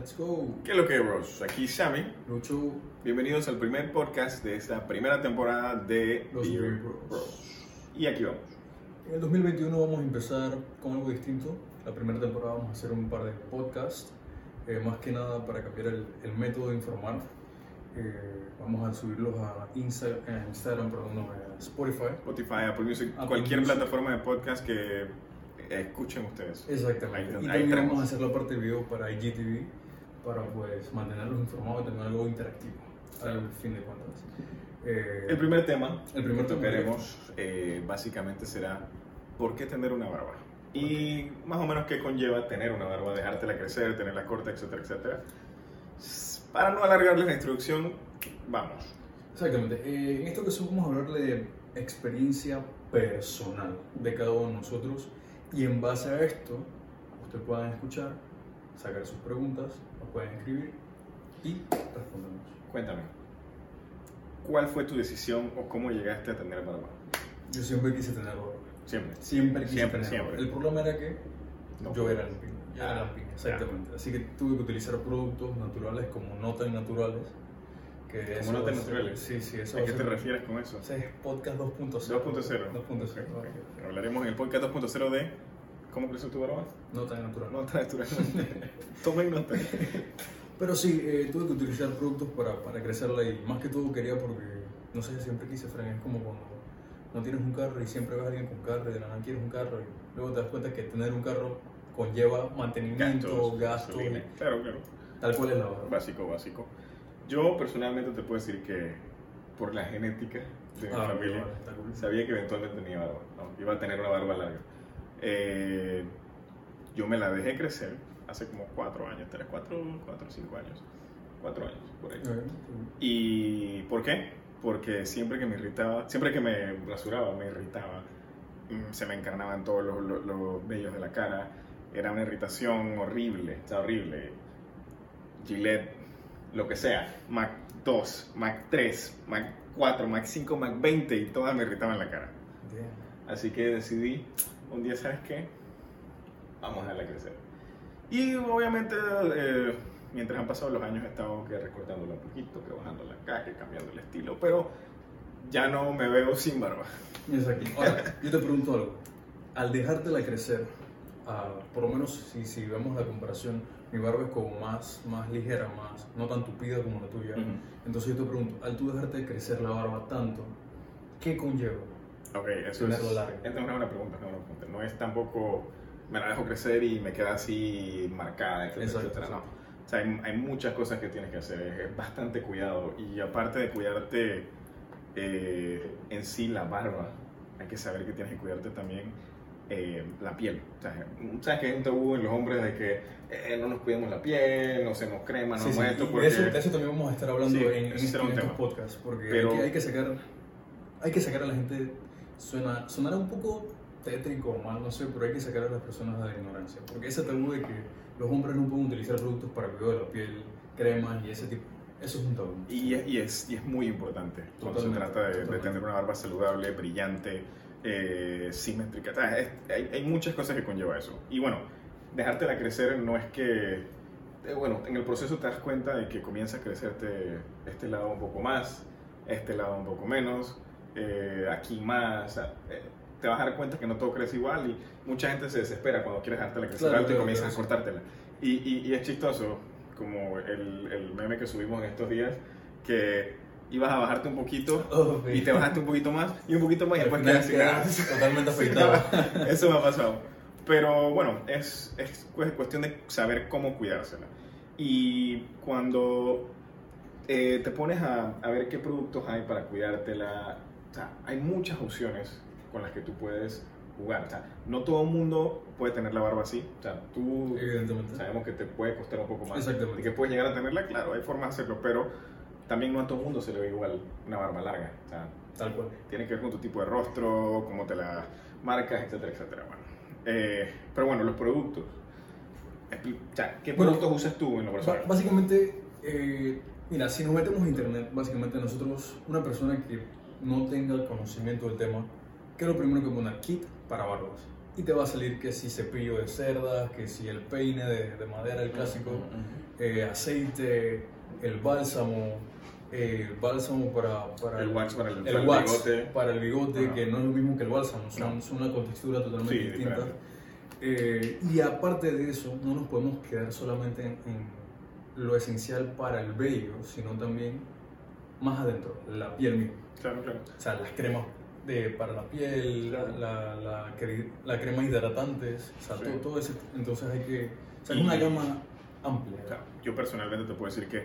Let's go. ¿Qué es lo que es, bros? Aquí Sammy. Lucho, Bienvenidos al primer podcast de esta primera temporada de Los Beer Bros. Bros. Y aquí vamos. en el 2021 vamos a empezar con algo distinto. La primera temporada vamos a hacer un par de podcasts, eh, más que nada para cambiar el, el método de informar. Eh, vamos a subirlos a Insta, eh, Instagram, perdón, no, a Spotify. Spotify, Apple Music, Apple cualquier Music. plataforma de podcast que escuchen ustedes. Exactamente. Ahí- y ahí también vamos a hacer la parte de video para IGTV para pues mantenerlos informados y tener algo interactivo al fin de cuentas. Eh, El primer tema El primer que tocaremos eh, básicamente será ¿por qué tener una barba? Y más o menos qué conlleva tener una barba, dejártela crecer, tenerla corta, etcétera, etcétera. Para no alargarles la introducción, vamos. Exactamente. Eh, en esta ocasión vamos a hablarle de experiencia personal de cada uno de nosotros y en base a esto ustedes puedan escuchar, sacar sus preguntas, nos pueden escribir y respondemos. Cuéntame, ¿cuál fue tu decisión o cómo llegaste a tener barba? Yo siempre quise tener barba. Siempre. Siempre quise Siempre, tener siempre. El problema era que No yo era lampiño. Yo era Ah, lampiño, exactamente. Así que tuve que utilizar productos naturales como no tan naturales. Que Como no tan naturales. Sí, sí, eso ¿A qué te refieres con eso? Ese es podcast 2.0. 2.0. 2.0. Ok. Hablaremos en el podcast 2.0 de ¿Cómo creció tu barba? No tan natural. No tan natural. Tomen nota. Pero sí, eh, tuve que utilizar productos para, para crecerla y más que todo quería porque, no sé, siempre quise frenar. Es como cuando no tienes un carro y siempre ves a alguien con carro y de la nada quieres un carro y luego te das cuenta que tener un carro conlleva mantenimiento, gastos, gasolina. y Claro, claro. tal cual es la verdad. Básico, básico. Yo personalmente te puedo decir que por la genética de mi Ah, familia, sabía que eventualmente tenía barba. ¿no? Iba a tener una barba larga. Eh, yo me la dejé crecer hace como cuatro años, tres, cuatro, cuatro, cinco años. Cuatro años, por ahí. ¿Y por qué? Porque siempre que me irritaba, siempre que me rasuraba, me irritaba, mm, se me encarnaban todos los, los- los vellos de la cara, era una irritación horrible, sea, horrible. Gillette, lo que sea, Mac 2, Mac 3, Mac 4, Mac 5, Mac 20 y todas me irritaban la cara. Así que decidí, un día, ¿sabes qué? Vamos a dejarla crecer. Y obviamente, eh, mientras han pasado los años, he estado que recortándola un poquito, que bajándola acá, que cambiando el estilo, pero ya no me veo sin barba. Exacto. Ahora, yo te pregunto algo. Al dejártela crecer, ah, por lo menos si, si vemos la comparación, mi barba es como más, más ligera, más, no tan tupida como la tuya. Ujú. Entonces yo te pregunto, al tú dejarte crecer la barba tanto, ¿qué conlleva? Ok, eso es, esta es una buena pregunta, es una buena pregunta. No es tampoco, me la dejo crecer y me queda así marcada, etcétera, Exacto, etcétera, no. exacto. O sea, hay, hay muchas cosas que tienes que hacer, es, es bastante cuidado. Y aparte de cuidarte eh, en sí la barba, hay que saber que tienes que cuidarte también eh, la piel. O sea, sabes que hay un tabú en los hombres de que eh, no nos cuidemos la piel, no hacemos crema, no Sí, sí, esto, y de porque... eso, de eso también vamos a estar hablando Sí, en, en en podcasts, porque Pero- hay, que, hay que sacar, hay que sacar a la gente, suena, sonará un poco tétrico o mal, no sé, pero hay que sacar a las personas de la ignorancia, porque ese tabú de que los hombres no pueden utilizar productos para cuidado de la piel, cremas y ese tipo, eso es un tabú. Y, es- y es, y es muy importante cuando se trata de, de tener una barba saludable, brillante, eh, simétrica. Sea, es- hay, hay muchas cosas que conlleva eso. Y bueno, dejártela crecer no es que... eh, bueno, en el proceso te das cuenta de que comienza a crecerte este lado un poco más, este lado un poco menos, eh, aquí más. eh, te vas a dar cuenta que no todo crece igual y mucha gente se desespera cuando quieres dejártela crecer Claro, alto y comienzas claro, a cortártela. Y, y- y es chistoso, como el, el meme que subimos en estos días, que ibas a bajarte un poquito Oh, y te bajaste un poquito más y un poquito más y después quedas totalmente afeitado. Eso me ha pasado. Pero bueno, es, es cu- cuestión de saber cómo cuidársela. Y cuando eh, te pones a, a ver qué productos hay para cuidártela, o sea, hay muchas opciones con las que tú puedes jugar. O sea, no todo el mundo puede tener la barba así. O sea, tú sabemos que te puede costar un poco más. Exactamente. Y que puedes llegar a tenerla, claro, hay formas de hacerlo, pero también no a todo el mundo se le ve igual una barba larga. O sea, Tal cual. tiene que ver con tu tipo de rostro, cómo te la marcas, etcétera, etcétera. Bueno, eh, pero bueno, los productos. O sea, ¿Qué Bueno, productos usas tú en lo personal? Básicamente, eh, mira, si nos metemos a internet, básicamente nosotros, una persona que no tenga el conocimiento del tema, ¿qué es lo primero que poner? Kit para barbas. y te va a salir que si cepillo de cerdas, que si el peine de, de madera, el clásico, eh, aceite, el bálsamo, eh, el bálsamo para, para El wax para el- el wax bigote. para el bigote, Ajá. que no es lo mismo que el bálsamo, son, No. son una contextura totalmente Sí, distinta. Eh, y aparte de eso, no nos podemos quedar solamente en, en lo esencial para el vello, sino también más adentro, la piel misma. Claro, claro. O sea, las cremas de, para la piel, la, la, la, la crema hidratantes, o sea, Sí. todo, todo eso. Entonces hay que. O sea, es una gama amplia. O sea, yo personalmente te puedo decir que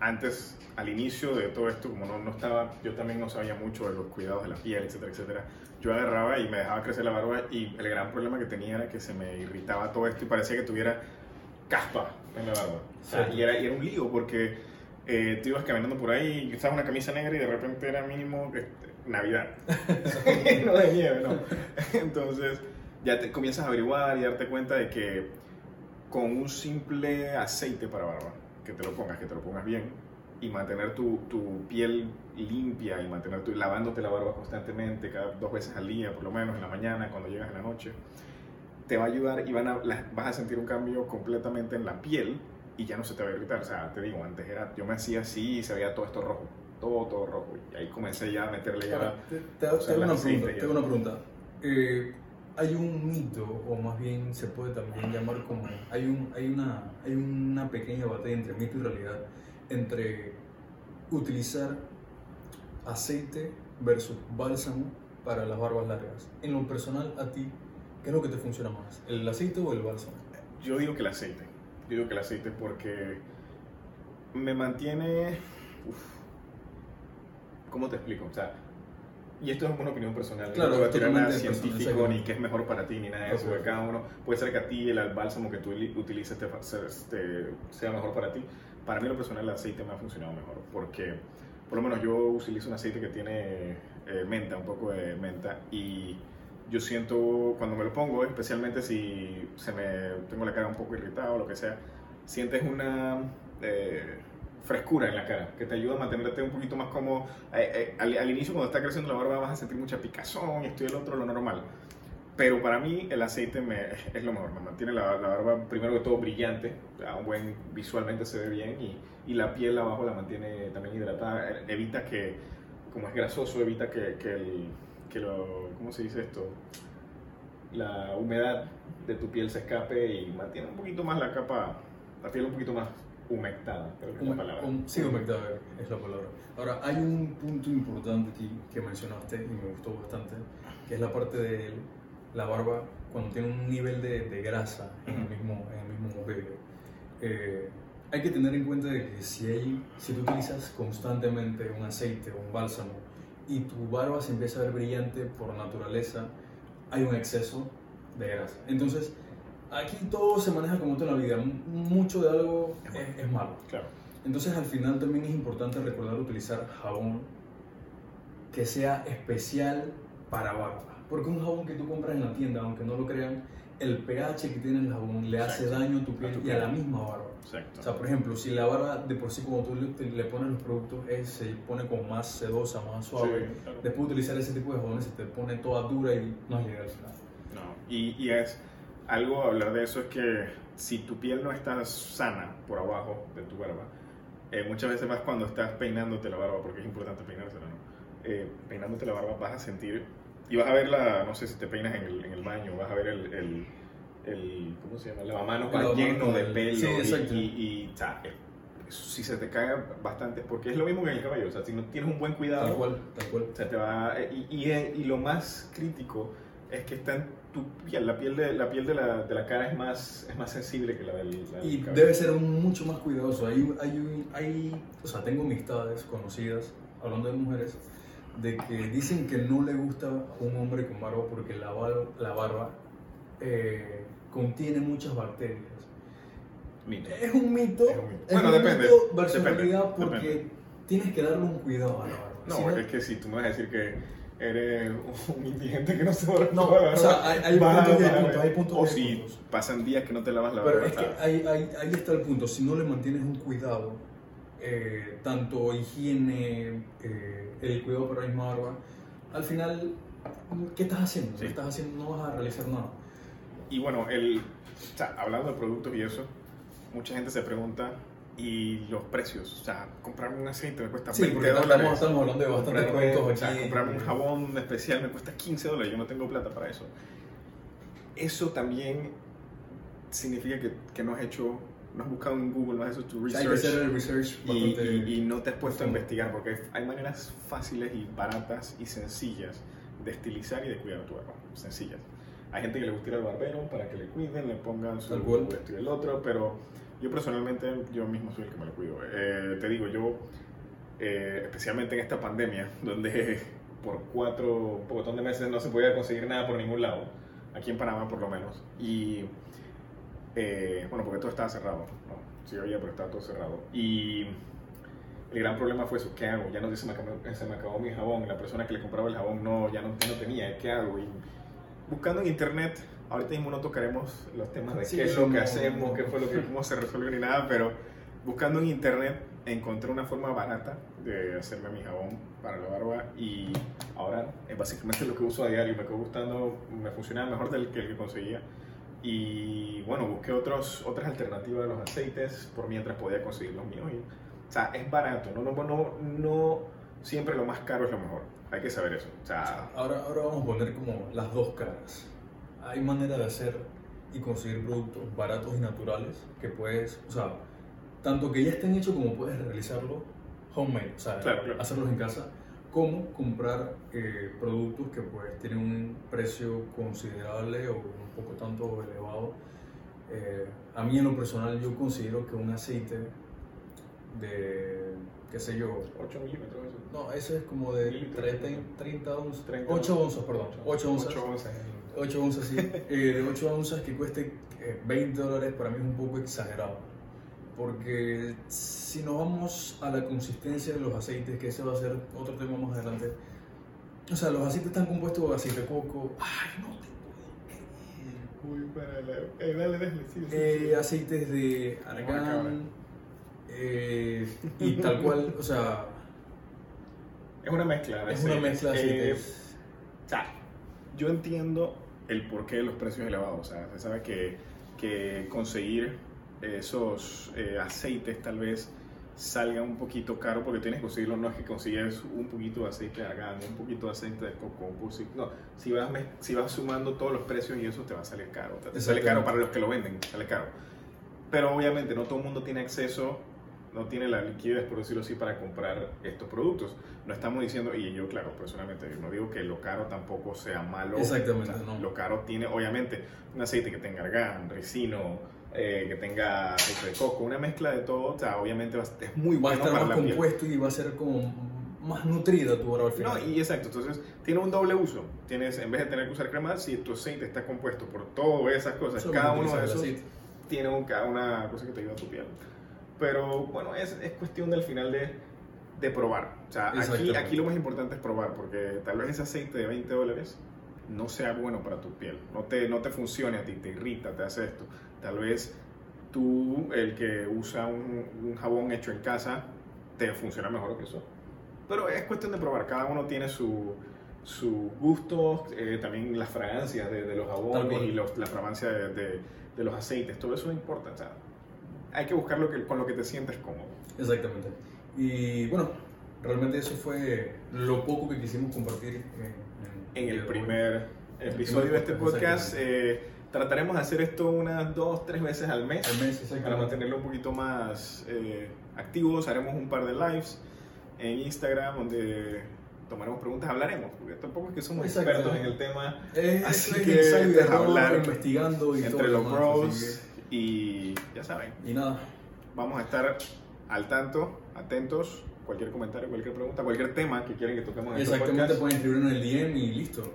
antes, al inicio de todo esto, como no, no estaba, yo también no sabía mucho de los cuidados de la piel, etcétera, etcétera. Yo agarraba y me dejaba crecer la barba y el gran problema que tenía era que se me irritaba todo esto y parecía que tuviera caspa en la barba. O sea, Sí. y, era, y era un lío porque eh, tú ibas caminando por ahí usabas una camisa negra y de repente era mínimo este, Navidad. no de nieve, no. Entonces ya te comienzas a averiguar y darte cuenta de que con un simple aceite para barba, que te lo pongas, que te lo pongas bien, y mantener tu, tu piel limpia y mantener tu, lavándote la barba constantemente, cada dos veces al día, por lo menos en la mañana, cuando llegas en la noche, te va a ayudar y van a, la- vas a sentir un cambio completamente en la piel y ya no se te va a irritar. O sea, te digo, antes era, yo me hacía así y se veía todo esto rojo, todo, todo rojo. Y ahí comencé ya a meterle ya... Ahora, te, te- o te sea, hago una pregunta. te hago una pregunta. Eh, hay un mito, o más bien se puede también llamar como. Hay, un, hay, una, hay una pequeña batalla entre mito y realidad entre utilizar aceite versus bálsamo para las barbas largas. En lo personal, a ti, ¿qué es lo que te funciona más? ¿El aceite o el bálsamo? Yo digo que el aceite. Yo digo que el aceite porque me mantiene. Uf, ¿Cómo te explico? O sea, y esto es una opinión personal. Claro, no te voy a tirar nada científico ni que es mejor para ti ni nada de eso. De cada uno puede ser que a ti el bálsamo que tú li- utilices te, te- sea mejor para ti. Para mí, lo personal, el aceite me ha funcionado mejor porque, por lo menos, yo utilizo un aceite que tiene eh, menta, un poco de menta y yo siento cuando me lo pongo, especialmente si se me tengo la cara un poco irritada o lo que sea, sientes una eh, frescura en la cara que te ayuda a mantenerte un poquito más como al, al inicio cuando está creciendo la barba vas a sentir mucha picazón y esto y el otro lo normal. Pero para mí el aceite me, es lo mejor, me mantiene la, la barba primero que todo brillante, un buen visualmente se ve bien y, y la piel abajo la mantiene también hidratada, evita que, como es grasoso, evita que, que, el, que lo, ¿cómo se dice esto? La humedad de tu piel se escape y mantiene un poquito más la capa, la piel un poquito más humectada, creo que es la palabra. hum- sí, humectada es la palabra. Ahora, hay un punto importante aquí que mencionaste y me gustó bastante, que es la parte de la barba cuando tiene un nivel de, de grasa en el mismo, en el mismo vello. Eh, hay que tener en cuenta de que si, hay, si tú utilizas constantemente un aceite o un bálsamo y tu barba se empieza a ver brillante por naturaleza, hay un exceso de grasa. Entonces, aquí todo se maneja como todo en la vida. Mucho de algo es, es malo. Claro. Entonces, al final también es importante recordar utilizar jabón que sea especial para barba. Porque un jabón que tú compras en la tienda, aunque no lo crean, el pH que tiene el jabón le hace Exacto. daño a tu piel, A tu y a piel. la misma barba. Exacto. O sea, por ejemplo, si la barba de por sí cuando tú le, le pones los productos es- se pone como más sedosa, más suave, Sí, claro. después de utilizar ese tipo de jabones se te pone toda dura y no llega al final. No, y, y es algo a hablar de eso es que si tu piel no está sana por abajo de tu barba, eh, muchas veces vas cuando estás peinándote la barba, porque es importante peinársela, ¿no? Eh, peinándote la barba vas a sentir, y vas a ver la, no sé si te peinas en el, en el baño, vas a ver el, el, el ¿cómo se llama? El lavamanos va lleno de pelo sí, y- exacto. y, y, o sea, eh, eso sí se te cae bastante, porque es lo mismo que en el cabello, o sea, si no tienes un buen cuidado, Tal cual, tal cual. o sea, te va, y, y, y lo más crítico es que está en tu piel. La piel de la, piel de la, de la cara es más, es más sensible que la del, la del Y cabello. debe ser mucho más cuidadoso. Hay, hay, hay, o sea, tengo amistades conocidas, hablando de mujeres, de que dicen que no le gusta a un hombre con barba porque la, bar- la barba eh, contiene muchas bacterias. Mito. Es un mito. Es un mito. es Bueno, un depende, mito versus depende, realidad porque depende. tienes que darle un cuidado a la barba. No, Si es que si tú me vas a decir que eres un indigente que no se va a No, la o sea, barba, hay- hay puntos y hay puntos, hay puntos O si puntos. pasan días que no te lavas la Pero barba. es que ahí, ahí, ahí está el punto. Si no le mantienes un cuidado, eh, tanto higiene, eh, el cuidado para la misma barba, al final, ¿qué estás haciendo? Sí. ¿Qué estás haciendo? No vas a realizar nada. y bueno, el, o sea, hablando de productos y eso, mucha gente se pregunta, ¿y los precios? O sea, comprarme un aceite me cuesta Sí, 20 porque dólares. estamos, estamos hablando de bastantes productos o sea, aquí. comprarme un jabón especial me cuesta 15 dólares, yo no tengo plata para eso. Eso también significa que, que no has hecho, no has buscado en Google, no has hecho tu O sea, hay que hacer research el research y, y- y no te has puesto a profundo. investigar, porque hay maneras fáciles y baratas y sencillas de estilizar y de cuidar tu barba. Sencillas. Hay gente que le gusta ir al barbero para que le cuiden, le pongan su esto y el otro, pero yo personalmente, yo mismo soy el que me lo cuido. Eh, te digo, yo, eh, especialmente en esta pandemia, donde por cuatro, un pocotón de meses no se podía conseguir nada por ningún lado, aquí en Panamá por lo menos, y eh, bueno, porque todo estaba cerrado, ¿no? Sí había, pero estaba todo cerrado. Y el gran problema fue eso, ¿qué hago? Ya no se me acabó, se me acabó mi jabón, la persona que le compraba el jabón no, ya no, ya no tenía, ¿qué hago? Y buscando en internet, ahorita mismo no tocaremos los temas de Sí, qué es lo que hacemos, qué fue lo que, cómo se resolvió ni nada, pero buscando en internet encontré una forma barata de hacerme mi jabón para la barba y ahora es básicamente lo que uso a diario, me quedó gustando, me funcionaba mejor del que el que conseguía y bueno, busqué otros, otras alternativas a los aceites por mientras podía conseguir los míos o sea, es barato, no, no, no, no siempre lo más caro es lo mejor, hay que saber eso, o sea, Ahora, ahora vamos a poner como las dos caras. Hay manera de hacer y conseguir productos baratos y naturales que puedes, o sea, tanto que ya estén hechos como puedes realizarlo homemade, o sea, Claro, claro. hacerlos en casa, como comprar eh, productos que pues tienen un precio considerable o un poco tanto elevado. Eh, a mí en lo personal yo considero que un aceite de, qué sé yo, 8 milímetros eso. no, ese es como de Mililitros. 30, 30 onzas, 30 8 onzas, perdón, 8 onzas. 8 onzas. 8 onzas, sí. Eh, de 8 onzas que cueste eh, 20 dólares para mí es un poco exagerado. Porque si nos vamos a la consistencia de los aceites, que ese va a ser otro tema más adelante. O sea, los aceites están compuestos de aceite de coco. Ay, no te puedo Uy, para la... Eh, dale, dale, sí, sí, creer. sí. Eh, aceites de argán. eh, y tal cual, o sea, Es una mezcla. es una mezcla de Eh, aceites. o sea, yo entiendo el porqué de los precios elevados. O sea, se sabe que, que conseguir esos eh, aceites tal vez salga un poquito caro porque tienes que conseguirlo. No es que consigues un poquito de aceite de argán, un poquito de aceite de coco, un poquito- No, si vas, si vas sumando todos los precios y eso te va a salir caro. Te sale caro para los que lo venden, sale caro. Pero obviamente no todo el mundo tiene acceso, no tiene la liquidez, por decirlo así, para comprar estos productos. No estamos diciendo, y yo, claro, personalmente, yo no digo que lo caro tampoco sea malo. Exactamente, O sea, no. Lo caro tiene, obviamente, un aceite que tenga argán, ricino, eh, que tenga aceite de coco, una mezcla de todo, o sea, obviamente va a- es muy Va a bueno estar para más la piel. compuesto y va a ser como más nutrida tu barba al final. No, y exacto, entonces tiene un doble uso. Tienes, en vez de tener que usar crema, si tu aceite está compuesto por todas esas cosas, Solo cada uno de esos tiene un- cada una cosa que te ayuda a tu piel. Pero bueno, es, es cuestión del final de, de probar. O sea, aquí, aquí lo más importante es probar, porque tal vez ese aceite de 20 dólares no sea bueno para tu piel, no te, no te funcione a ti, te irrita, te hace esto. Tal vez tú, el que usa un, un jabón hecho en casa, te funciona mejor que eso. Pero es cuestión de probar, cada uno tiene su sus gustos, eh, también las fragancias de, de los jabones y los, la fragancia de, de- de los aceites, todo eso importa. O sea, hay que buscar lo que, con lo que te sientes cómodo. Exactamente. Y bueno, realmente eso fue lo poco que quisimos compartir En el de primer episodio de este podcast, eh, trataremos de hacer esto unas dos, tres veces al mes. mes, Para mantenerlo un poquito más eh, activos, haremos un par de lives en Instagram donde tomaremos preguntas, hablaremos, porque tampoco es que somos expertos en el tema. Es, Así es que es error, hablar investigando y entre lo los bros y ya saben, y nada, vamos a estar al tanto, atentos, cualquier comentario, cualquier pregunta, cualquier tema que quieran que toquemos en este exactamente podcast. pueden escribirlo en el DM y listo.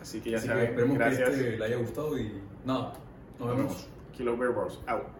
Así que ya Así que saben, esperemos gracias. que este le haya gustado y nada, nos vemos. Kilo Bear Bros. Out.